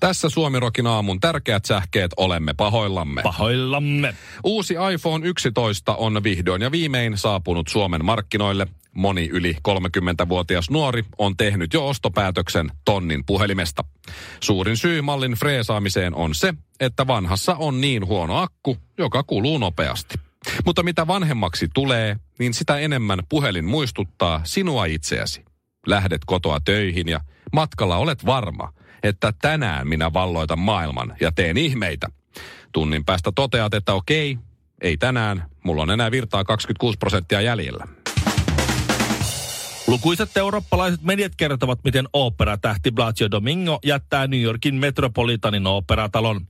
Tässä Suomirokin aamun tärkeät sähkeet olemme pahoillamme. Pahoillamme. Uusi iPhone 11 on vihdoin ja viimein saapunut Suomen markkinoille. Moni yli 30-vuotias nuori on tehnyt jo ostopäätöksen tonnin puhelimesta. Suurin syy mallin freesaamiseen on se, että vanhassa on niin huono akku, joka kuluu nopeasti. Mutta mitä vanhemmaksi tulee, niin sitä enemmän puhelin muistuttaa sinua itseäsi. Lähdet kotoa töihin ja matkalla olet varma, että tänään minä valloitan maailman ja teen ihmeitä. Tunnin päästä toteat, että okei, ei tänään, mulla on enää virtaa 26 prosenttia jäljellä. Lukuisat eurooppalaiset mediat kertovat, miten operatähti Blasio Domingo jättää New Yorkin Metropolitanin operatalon.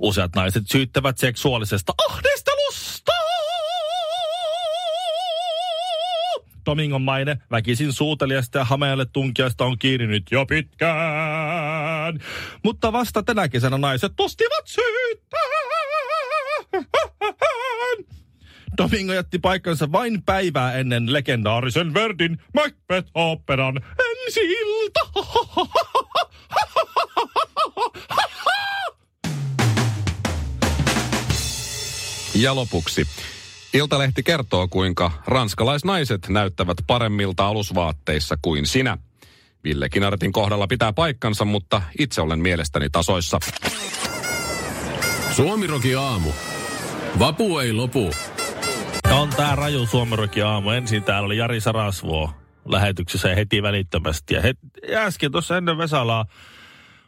Useat naiset syyttävät seksuaalisesta ahdistelusta. Domingon maine väkisin suuteliasta ja hamealle tunkiasta on kiinni nyt jo pitkään. Mutta vasta tänä kesänä naiset tostivat syyttään. Domingo jätti paikkansa vain päivää ennen legendaarisen Verdin Macbeth-operan ensi ilta. Ja lopuksi. Iltalehti kertoo, kuinka ranskalaisnaiset näyttävät paremmilta alusvaatteissa kuin sinä. Ville Kinartin kohdalla pitää paikkansa, mutta itse olen mielestäni tasoissa. Suomiroki aamu. Vapu ei lopu. On tää raju Suomerokin aamu. Ensin täällä oli Jari Sarasvuo lähetyksessä ja heti välittömästi. Ja, het, ja äsken tuossa ennen Vesalaa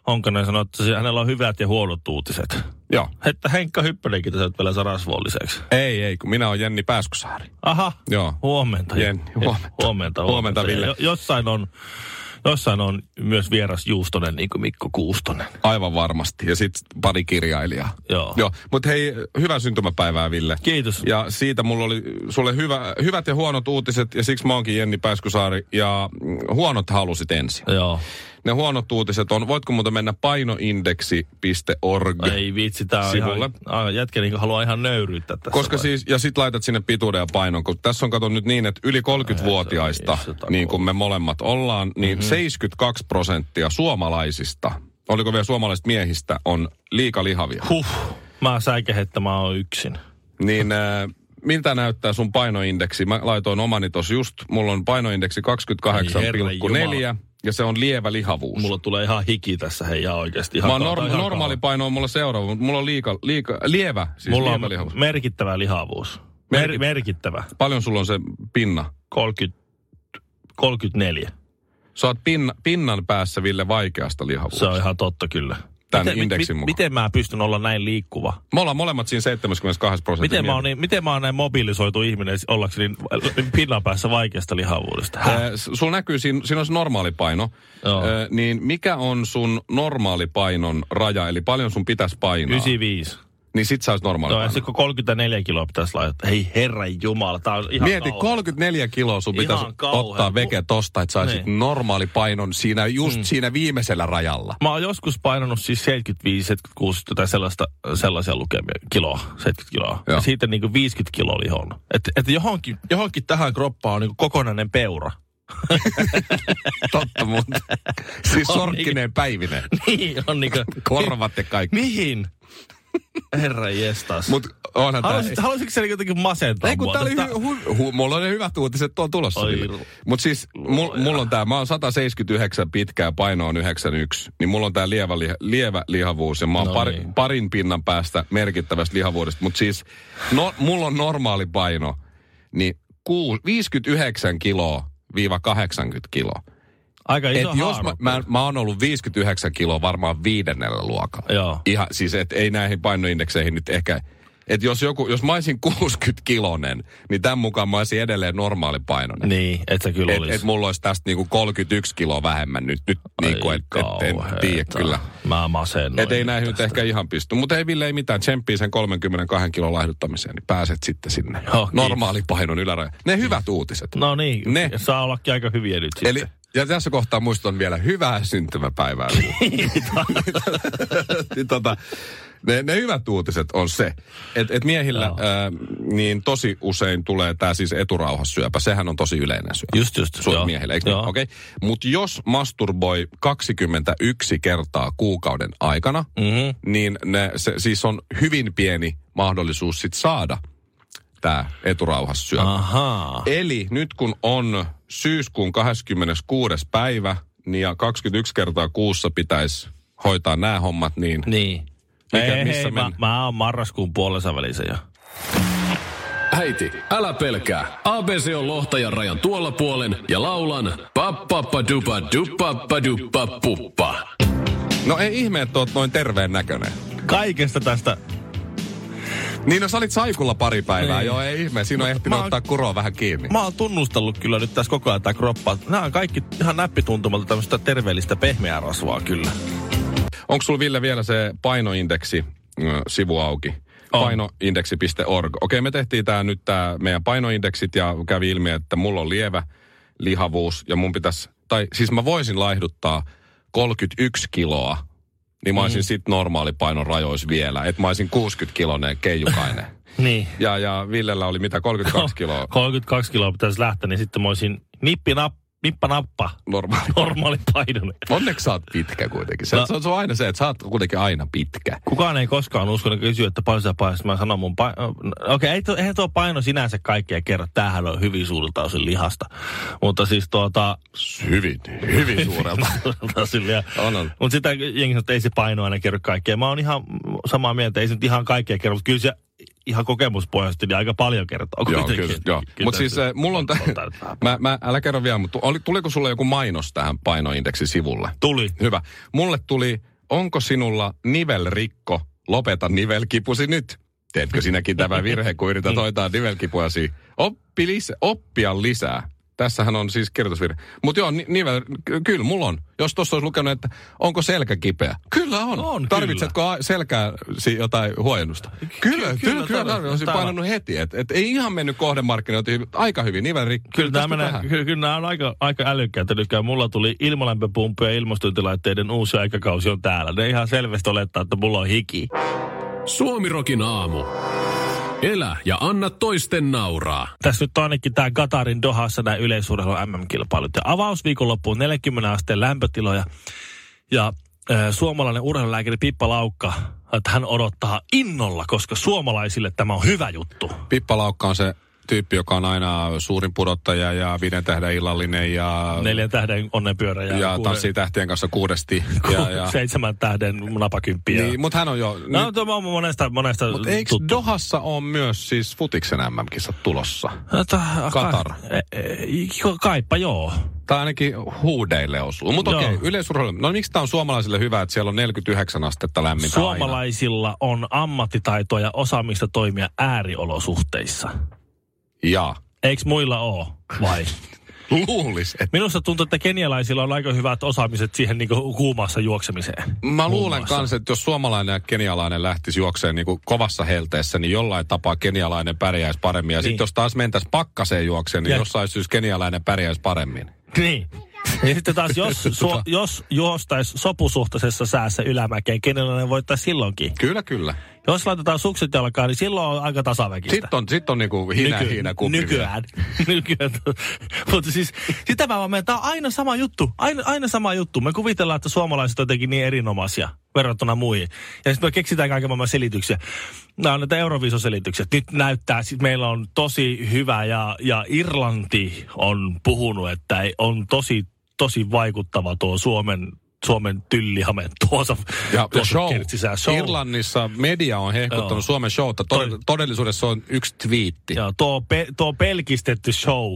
Honkanen sanoi, että hänellä on hyvät ja huonot uutiset. Joo. Että Henkka Hyppönenkin tässä vielä Sarasvuon lisäksi. Ei, ei, kun minä olen Jenni Pääskysaari. Aha, Joo. huomenta. Jenni, huomenta. Huomenta, Huomenta, Ville. Ja jo- Jossain on, jossain on myös vieras Juustonen, niin kuin Mikko Kuustonen. Aivan varmasti. Ja sitten pari kirjailijaa. Joo. Joo. Mutta hei, hyvää syntymäpäivää, Ville. Kiitos. Ja siitä mulla oli sulle hyvä, hyvät ja huonot uutiset, ja siksi mä oonkin Jenni Pääskysaari. Ja mm, huonot halusit ensin. Joo. Ne huonot uutiset on, voitko muuten mennä painoindeksi.org Ei vitsi, tää on sivulle. ihan, jätkä niin haluaa ihan nöyryyttää tässä. Koska vaiheessa. siis, ja sit laitat sinne pituuden ja painon, kun tässä on kato nyt niin, että yli 30-vuotiaista, se on Mm-hmm. niin kuin me molemmat ollaan, niin mm-hmm. 72 prosenttia suomalaisista, oliko vielä suomalaisista miehistä, on liikalihavia. Huh, mä säikähän, että mä oon yksin. Niin äh, miltä näyttää sun painoindeksi? Mä laitoin omani tossa just, mulla on painoindeksi Ai herra 28,4 ja se on lievä lihavuus. Mulla tulee ihan hiki tässä, hei ihan oikeasti. Ihan Mä oon kauan- norm- ihan normaali kauan. paino on mulla seuraava, mutta mulla on liika, liika, lievä, siis Mulla lievä on lihavuus. merkittävä lihavuus. Mer- Merkit- merkittävä. Paljon sulla on se pinna? 30, 34. Sä oot pinna, pinnan päässä, Ville, vaikeasta lihavuudesta. Se on ihan totta kyllä. Tämän miten, indeksin mukaan. Miten mä pystyn olla näin liikkuva? Me ollaan molemmat siinä 72 prosenttia. Miten mä, oon niin, miten mä oon näin mobilisoitu ihminen ollakseni pinnan päässä vaikeasta lihavuudesta? Äh, sulla näkyy, siinä, siinä on se normaali paino. Äh, niin mikä on sun normaali painon raja, eli paljon sun pitäisi painaa? 95. Niin sit sä ois normaali No ja paino. sitten kun 34 kiloa pitäisi laittaa. Hei herran jumala, tää on ihan Mieti, kauhea. 34 kiloa sun Ihan pitäisi ottaa veke tosta, että saisit Niin. normaali painon siinä, just mm. siinä viimeisellä rajalla. Mä oon joskus painanut siis 75, 76 tai sellaista, sellaisia lukemia, kiloa, 70 kiloa. Joo. Ja siitä niin kuin 50 kiloa lihon. Että et johonkin, johonkin tähän kroppaan on niin kuin kokonainen peura. Totta mutta. siis sorkkineen päivinen. niin, on niin kuin, Korvat ja kaikki. Mihin? Herra jestas. Mut onhan tää... Haluaisit, haluaisitko se jotenkin masentaa Ei kun mua? tää oli Tää- hy, hu, hu, mulla on ne hyvät uutiset tuolla tulossa. Oi. Mut siis mul, mulla on tää, mä oon 179 pitkää, paino on 91. Niin mulla on tää lievä, liha, lievä lihavuus ja mä oon No pari, niin. parin pinnan päästä merkittävästä lihavuudesta. Mut siis no, mulla on normaali paino, niin kuu, 59 kiloa viiva 80 kiloa. Aika Et iso jos mä, mä, mä oon ollut 59 kiloa varmaan viidennellä luokalla. Joo. Ihan siis, että ei näihin painoindekseihin nyt ehkä Että jos, joku, jos mä olisin 60 kilonen, niin tämän mukaan mä olisin edelleen normaali painoinen. Niin, et sä kyllä Et, olisi. et mulla olisi tästä niinku 31 kiloa vähemmän nyt, nyt niinku, et, et, en tiedä kyllä. Mä masennoin. Et ei näihin nyt ehkä ihan pysty. Mutta ei Ville ei mitään. Tsemppii sen 32 kilon laihduttamiseen, niin pääset sitten sinne. Kiitos. Normaali painon yläraja. Ne hyvät uutiset. No niin, Ne. ne. saa ollakin aika hyviä nyt sitten. Eli ja tässä kohtaa muistan vielä hyvää syntymäpäivää. Niin tota, ne, ne hyvät uutiset on se, että et miehillä Joo. ää, niin tosi usein tulee tämä siis eturauhassyöpä. Sehän on tosi yleinen syöpä. Just, just. Suomen joo. miehillä, eikö Joo. niin? Okei. Okay. Mutta jos masturboi 21 kertaa kuukauden aikana, Mm-hmm. niin ne, se, siis on hyvin pieni mahdollisuus sit saada tämä eturauhassyöpä. Ahaa. Eli nyt kun on syyskuun 26. päivä, niin ja 21 kertaa kuussa pitäisi hoitaa nämä hommat, niin Niin. Mikä- ei, missä hei, mä, mä oon marraskuun puolessa välissä jo. Äiti, älä pelkää. ABC on lohtajan rajan tuolla puolen ja laulan pappappadupa duppappaduppa puppa. no ei ihme, että oot noin terveen näköinen. Kaikesta tästä Niin no sä olit saikulla pari päivää, Niin. joo ei ihme, siinä on ehtinyt Mä oon- ottaa kuroa vähän kiinni. Mä oon tunnustellut kyllä nyt tässä koko ajan tää kroppaa. Nämä on kaikki ihan näppituntumalta tämmöistä terveellistä pehmeää rasvaa kyllä. Onko sulla Ville vielä se painoindeksi sivu auki? On. Painoindeksi.org. Okei, me tehtiin tää nyt tää meidän painoindeksit ja kävi ilmi, että mulla on lievä lihavuus ja mun pitäisi, tai siis mä voisin laihduttaa 31 kiloa, niin mä olisin Mhm. sit normaali painon rajois vielä. Että mä olisin 60 kilonen keijukainen. Niin. ja, ja Villellä oli mitä, 32 kiloa 32 kiloa pitäisi lähteä, niin sitten mä olisin nippi nap, nippa nappa, normaali. normaali painoinen. Onneksi sä oot pitkä kuitenkin. Se, No. se, on, se on aina se, että sä oot kuitenkin aina pitkä. Kukaan ei koskaan usko, että kysyy, että paljon sä painat. Mä sanon mun paino. Okei, okay, ei eihän tuo paino sinänsä kaikkea kerro. Tämähän on hyvin suurilta osin lihasta. Mutta siis tuota... Hyvin, hyvin suurelta. On, on. Mutta sitä jengi sanoo, että ei se paino aina kerro kaikkea. Mä oon ihan samaa mieltä, ei se nyt ihan kaikkea kerro, mutta kyllä se ihan kokemuspohjaisesti niin aika paljon kertoo. Joo, kyllä, joo. Mutta siis tässä- eh, mulla on... Vähän. mä, mä, älä kerro vielä, mutta oli, tuliko sulle joku mainos tähän painoindeksi sivulle? Tuli. Hyvä. Mulle tuli, onko sinulla nivelrikko, lopeta nivelkipusi nyt. Teetkö sinäkin tämä virhe, kun yrität hoitaa nivelkipuasi? Oppi lisä, oppia lisää. Tässähän on siis kirjoitusvirhe. Mutta joo, ni- nivel, ky- kyllä mulla on. Jos tuossa olisi lukenut, että onko selkä kipeä? Kyllä on. On, Tarvitsetko a- selkääsi jotain huojennusta? Kyllä, kyllä, kyllä, kyllä tarvitsen. Olisin painanut heti. Et, et ei ihan mennyt kohdemarkkinointi hyvin. Aika hyvin, nivelrikko. Kyllä, tästä tämä menee, tähän. kyllä, kyllä nämä on aika, aika älykkäitä. Nyt mulla tuli ilmalämpöpumppu ja ilmastointilaitteiden uusi aikakausi on täällä. Ne ihan selvästi olettaa, että mulla on hiki. Suomirokin aamu. Elä ja anna toisten nauraa. Tässä nyt on ainakin tämä Katarin Dohassa nämä yleisurheilun MM-kilpailut. Ja avausviikonloppuun 40 asteen lämpötiloja. Ja äh, suomalainen urheilulääkäri Pippa Laukka, että hän odottaa innolla, koska suomalaisille tämä on hyvä juttu. Pippa Laukka on se tyyppi, joka on aina suurin pudottaja ja viiden tähden illallinen ja, Neljän tähden onnenpyörä ja, ja kuuden- tanssii tähtien kanssa kuudesti. Ja, ja, seitsemän tähden napakymppi. Ja... niin, mutta hän on jo... No, nyt, tuo on monesta, monesta mutta eikö tuttu. Dohassa ole myös siis futiksen MM-kisat tulossa? Ka- Katar. E, e, kaipa joo. Tai ainakin huudeille osuu. Mutta okei, okay, yleisurheilu. No miksi tämä on suomalaisille hyvä, että siellä on 49 astetta lämmintä aina? Suomalaisilla on ammattitaitoa ja osaamista toimia ääriolosuhteissa. Ja Eikö muilla ole? Vai? luulis, että Minusta tuntuu, että kenialaisilla on aika hyvät osaamiset siihen niin kuumassa juoksemiseen. Mä luulen kanssa, että jos suomalainen ja kenialainen lähtisi juokseen niin kovassa helteessä, niin jollain tapaa kenialainen pärjäisi paremmin. Ja Niin. sitten jos taas mentäisi pakkaseen juokseen, niin Ja- jossain syystä kenialainen pärjäisi paremmin. Niin. Ja sitten taas, jos, su, jos juostaisi sopusuhtaisessa säässä ylämäkeen, kenialainen voittaisi silloinkin. Kyllä, kyllä. Jos laitetaan sukset jalkaan, niin silloin on aika tasaväkistä. Sitten on, sit on niinku hinä, Nyky- hinä. Nykyään. nykyään. Mutta siis, sitä mä vaan menen, tää on aina sama juttu. Aina, aina sama juttu. Me kuvitellaan, että suomalaiset on jotenkin niin erinomaisia verrattuna muihin. Ja sitten me keksitään kaiken maailman selityksiä. Nämä on näitä Euroviisoselityksiä. Nyt näyttää, sit meillä on tosi hyvä ja, ja Irlanti on puhunut, että on tosi, tosi vaikuttava tuo Suomen Suomen tyllihame tuossa, Ja, tuossa show. kertsissä. show. Irlannissa media on hehkuttanut Joo. Suomen showta. Tod- todellisuudessa on yksi twiitti. Joo, tuo, pe, tuo pelkistetty show,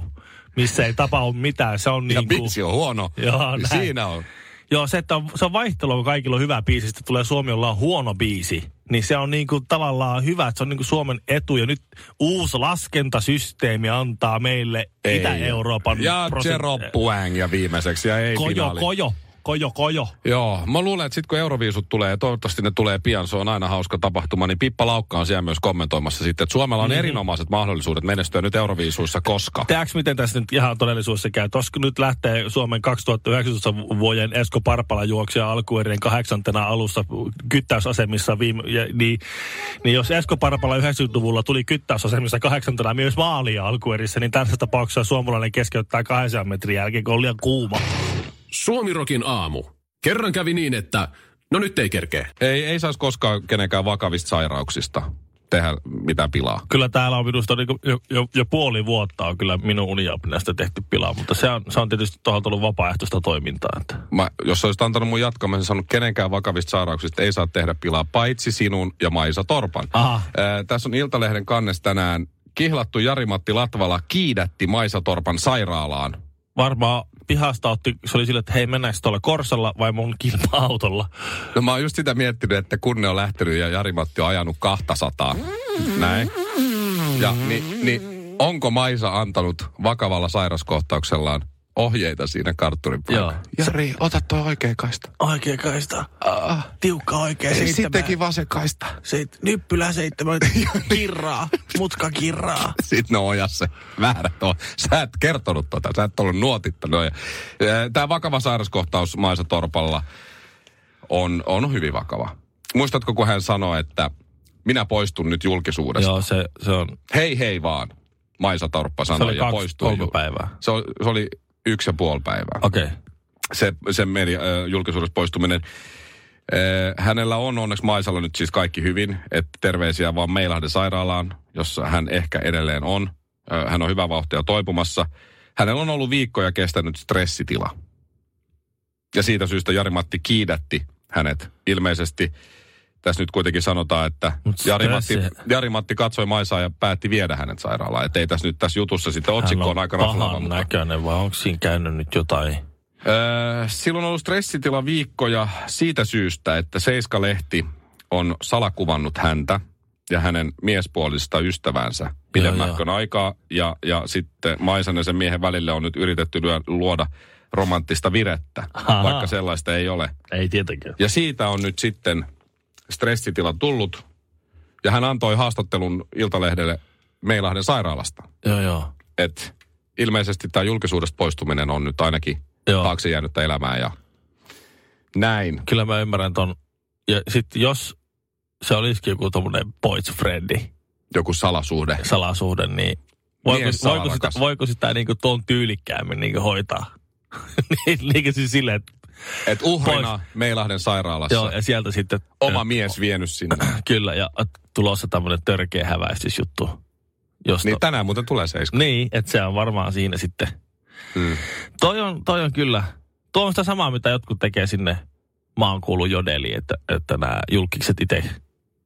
missä ei tapahdu mitään, se on Ja niin kuin... on huono. Joo, niin näin. siinä on. Joo, se, että on, se on vaihtelua, kun kaikilla on hyvä biisi, sitten tulee Suomi, jolla on huono biisi. Niin se on niinku tavallaan hyvä, että se on niinku Suomen etu. Ja nyt uusi laskentasysteemi antaa meille Ei. Itä-Euroopan... Ja prosent- Jero Puang ja viimeiseksi ja ei Kojo, finaali. kojo, kojo, kojo. Joo, mä luulen, että sitten kun Euroviisut tulee, ja toivottavasti ne tulee pian, se on aina hauska tapahtuma, niin Pippa Laukka on siellä myös kommentoimassa sitten, että Suomella on Mhm. erinomaiset mahdollisuudet menestyä nyt Euroviisuissa, koska... Tiedätkö, miten tässä nyt ihan todellisuudessa käy? Tuossa nyt lähtee Suomen 2019 vuoden Esko Parpala juoksija alkuerien kahdeksantena alussa kyttäysasemissa, viime, ja, niin, niin jos Esko Parpala 90-luvulla tuli kyttäysasemissa kahdeksantena myös maalia alkuerissä, niin tässä tapauksessa suomalainen keskeyttää 200 metrin jälkeen, kun on liian kuuma. Suomirokin aamu. Kerran kävi niin, että no nyt ei kerkeä. Ei, ei saisi koskaan kenenkään vakavista sairauksista tehdä mitään pilaa. Kyllä täällä on minusta niin jo, jo, jo, puoli vuotta on kyllä minun uniapneesta tehty pilaa, mutta se on, se on tietysti tuohon tullut vapaaehtoista toimintaa. Että. Mä, jos olisit antanut mun jatkaa, mä olisin sanonut, kenenkään vakavista sairauksista ei saa tehdä pilaa, paitsi sinun ja Maisa Torpan. Aha. Ää, tässä on Iltalehden kannes tänään. Kihlattu Jari-Matti Latvala kiidätti Maisa Torpan sairaalaan. Varmaan pihasta otti, se oli sille, että hei mennäänkö tuolla Korsalla vai mun kilpa-autolla. No mä oon just sitä miettinyt, että kun ne on lähtenyt ja Jari-Matti on ajanut 200. Näin. Ja niin, niin onko Maisa antanut vakavalla sairaskohtauksellaan ohjeita siinä kartturin Joo. Jari, ota tuo oikea kaista. Oikea kaista. Ah, Tiukka oikea sittenkin vasen kaista. Seit, nyppylä seitsemän. kirraa. Mutka kirraa. Sitten ne ojas se väärä tuo. Sä et kertonut tota, sä et ollut nuotittanut. Tämä vakava sairaskohtaus Maisa Torpalla on, on hyvin vakava. Muistatko, kun hän sanoi, että minä poistun nyt julkisuudesta? Joo, se, se on, Hei hei vaan, Maisa Torppa se sanoi oli ja kaksi, poistui. päivää. Se, oli- se oli yksi ja puoli päivää. Okei. Okay. Se, se media, äh, julkisuudesta poistuminen. Hänellä on onneksi Maisalla nyt siis kaikki hyvin. Että terveisiä vaan Meilahden sairaalaan, jossa hän ehkä edelleen on. Hän on hyvä vauhtia toipumassa. Hänellä on ollut viikkoja kestänyt stressitila. Ja siitä syystä Jari-Matti kiidätti hänet. Ilmeisesti tässä nyt kuitenkin sanotaan, että Jari-Matti, Jari-Matti katsoi Maisaa ja päätti viedä hänet sairaalaan. Että ei tässä nyt tässä jutussa sitten otsikko on aika pahan näköinen vai onko siinä käynyt nyt jotain? Öö, silloin on ollut stressitila viikkoja siitä syystä, että Seiska-lehti on salakuvannut häntä ja hänen miespuolista ystävänsä pidemmätkön aikaa. Ja, ja sitten Maisan ja sen miehen välille on nyt yritetty luoda romanttista virettä, Ahaa. vaikka sellaista ei ole. Ei tietenkään. Ja siitä on nyt sitten stressitila tullut. Ja hän antoi haastattelun Iltalehdelle Meilahden sairaalasta. Joo, joo. Että ilmeisesti tämä julkisuudesta poistuminen on nyt ainakin Joo. taakse jäänyttä elämää ja näin. Kyllä mä ymmärrän ton. Ja sitten jos se olisikin joku tommonen boyfriendi, Joku salasuhde. salasuhde, niin voiko, voiko, sitä, voiko sitä niinku tuon tyylikkäämmin niinku hoitaa? niin, niin siis silleen, että Et uhrina Meilahden sairaalassa joo, ja sieltä sitten... oma ö, mies vienyt sinne. Kyllä, ja tulossa tämmöinen törkeä häväistysjuttu. Josta, niin tänään muuten tulee seiska. Niin, että se on varmaan siinä sitten. Mm. Toi on, toi on kyllä, tuo on sitä samaa, mitä jotkut tekee sinne maan kuulu jodeliin, että, että nämä julkikset itse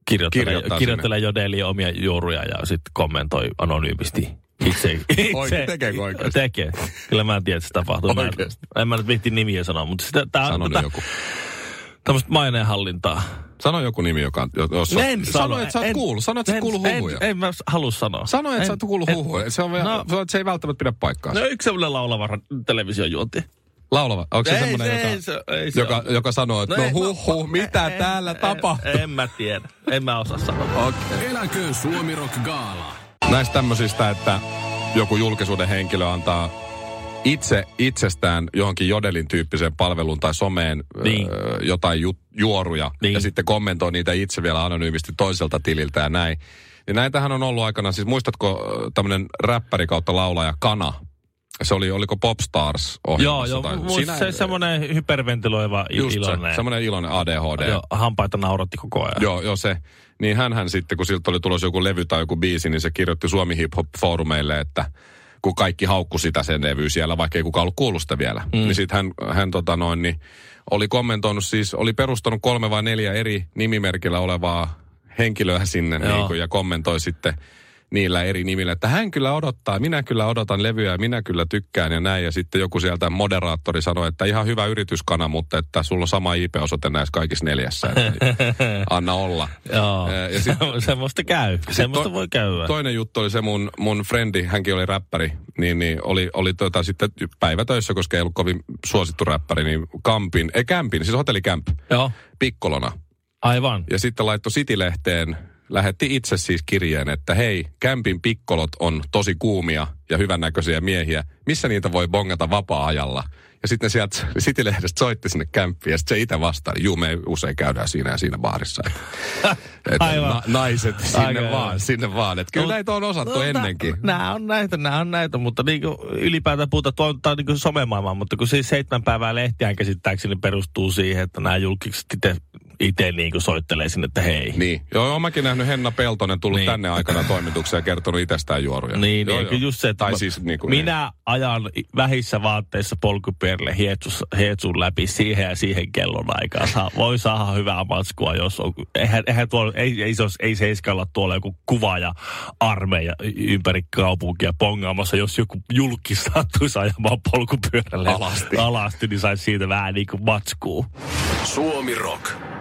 kirjoittelee, Kirjoittaa kirjoittelee jodeliin omia juoruja ja sitten kommentoi anonyymisti itse. itse Oikein, tekeekö oikeasti? Tekee. Kyllä mä en tiedä, että se tapahtuu. Mä, Oikeasti? en mä nyt vihti nimiä sanoa, mutta sitä, tää, Sano nyt tätä, joku. tämmöistä maineenhallintaa. Sano joku nimi, joka... Jos En sano, sano. että sä oot En- kuullut. Sano, että sä oot en- kuullut en- huhuja. En, mä halua sanoa. Sano, että En- sä oot kuullut en- huhuja. Se, on, No. no, se ei välttämättä pidä paikkaansa. No yksi semmoinen laulava televisiojuonti. Laulava. Onko se Ei semmoinen, se- joka, ei se- ei se joka, ole. joka sanoo, että no, ei- huh, huh, mitä en- täällä en- tapahtuu? En, en mä tiedä. En mä osaa sanoa. Okei. Eläköön Suomi Rock Gaala. Näistä tämmöisistä, että joku julkisuuden henkilö antaa itse itsestään johonkin jodelin tyyppiseen palveluun tai someen Niin. öö, jotain ju, juoruja Niin. ja sitten kommentoi niitä itse vielä anonyymisti toiselta tililtä ja näin. Niin näitähän on ollut aikana, siis muistatko tämmöinen räppäri kautta laulaja Kana? Se oli, oliko Popstars Joo, ohjelmassa? joo. tai- Muista se semmoinen hyperventiloiva il- just iloinen. se, semmoinen iloinen ADHD. Joo, hampaita nauratti koko ajan. Joo, joo se. Niin hän sitten, kun siltä oli tulossa joku levy tai joku biisi, niin se kirjoitti Suomi Hip Hop Foorumeille, että kun kaikki haukku sitä sen levyä siellä, vaikka ei kukaan ollut kuullut sitä vielä. Mm. Niin sitten hän, hän tota noin, niin oli kommentoinut siis, oli perustanut kolme vai neljä eri nimimerkillä olevaa henkilöä sinne niin kuin, ja kommentoi sitten niillä eri nimillä, että hän kyllä odottaa, minä kyllä odotan levyä, minä kyllä tykkään ja näin. Ja sitten joku sieltä moderaattori sanoi, että ihan hyvä yrityskana, mutta että sulla on sama IP-osoite näissä kaikissa neljässä. Anna olla. Joo, Ää, ja sit, semmoista käy. Semmoista to- voi käydä. Toinen juttu oli se mun, mun frendi, hänkin oli räppäri, niin, niin oli, oli tota sitten päivätöissä, koska ei ollut kovin suosittu räppäri, niin Kampin, ei Kämpin, siis hotellikämp, Joo, pikkolona. aivan. Ja sitten laittoi City-lehteen, lähetti itse siis kirjeen, että hei, Kämpin pikkolot on tosi kuumia ja hyvännäköisiä miehiä. Missä niitä voi bongata vapaa-ajalla? Ja sitten sieltä City-lehdestä soitti sinne kämppiin ja sitten se itse vastaa, juu me usein käydään siinä ja siinä baarissa. Että Aivan. na, naiset sinne Aika vaan, sinne vaan. Että kyllä No, näitä on osattu ennenkin. Nämä on näitä, nämä on näitä, mutta niinku ylipäätään puhutaan, tuo on niinku somemaailma, mutta kun siis seitsemän päivää lehtiään käsittääkseni perustuu siihen, että nämä julkikset itse, itse niinku soittelee sinne, että hei. Niin. Joo, olen mäkin nähnyt Henna Peltonen tullut Niin. tänne aikana toimitukseen ja kertonut itsestään juoruja. Niin, joo, niin joo. just se, että tai mä- siis niin kuin, minä ajan vähissä vaatteissa polkupyörille hietsus, hietsun läpi siihen ja siihen kellon aikaan. Saa, voi saada hyvää matskua, jos on. Eihän, eihän tuolla, ei, ei, se olisi, ei seiskalla tuolla joku kuva ja armeija ympäri kaupunkia pongaamassa, jos joku julkki sattuisi ajamaan polkupyörälle Alasti. alasti niin saisi siitä vähän niin kuin matskua. Suomi Rock.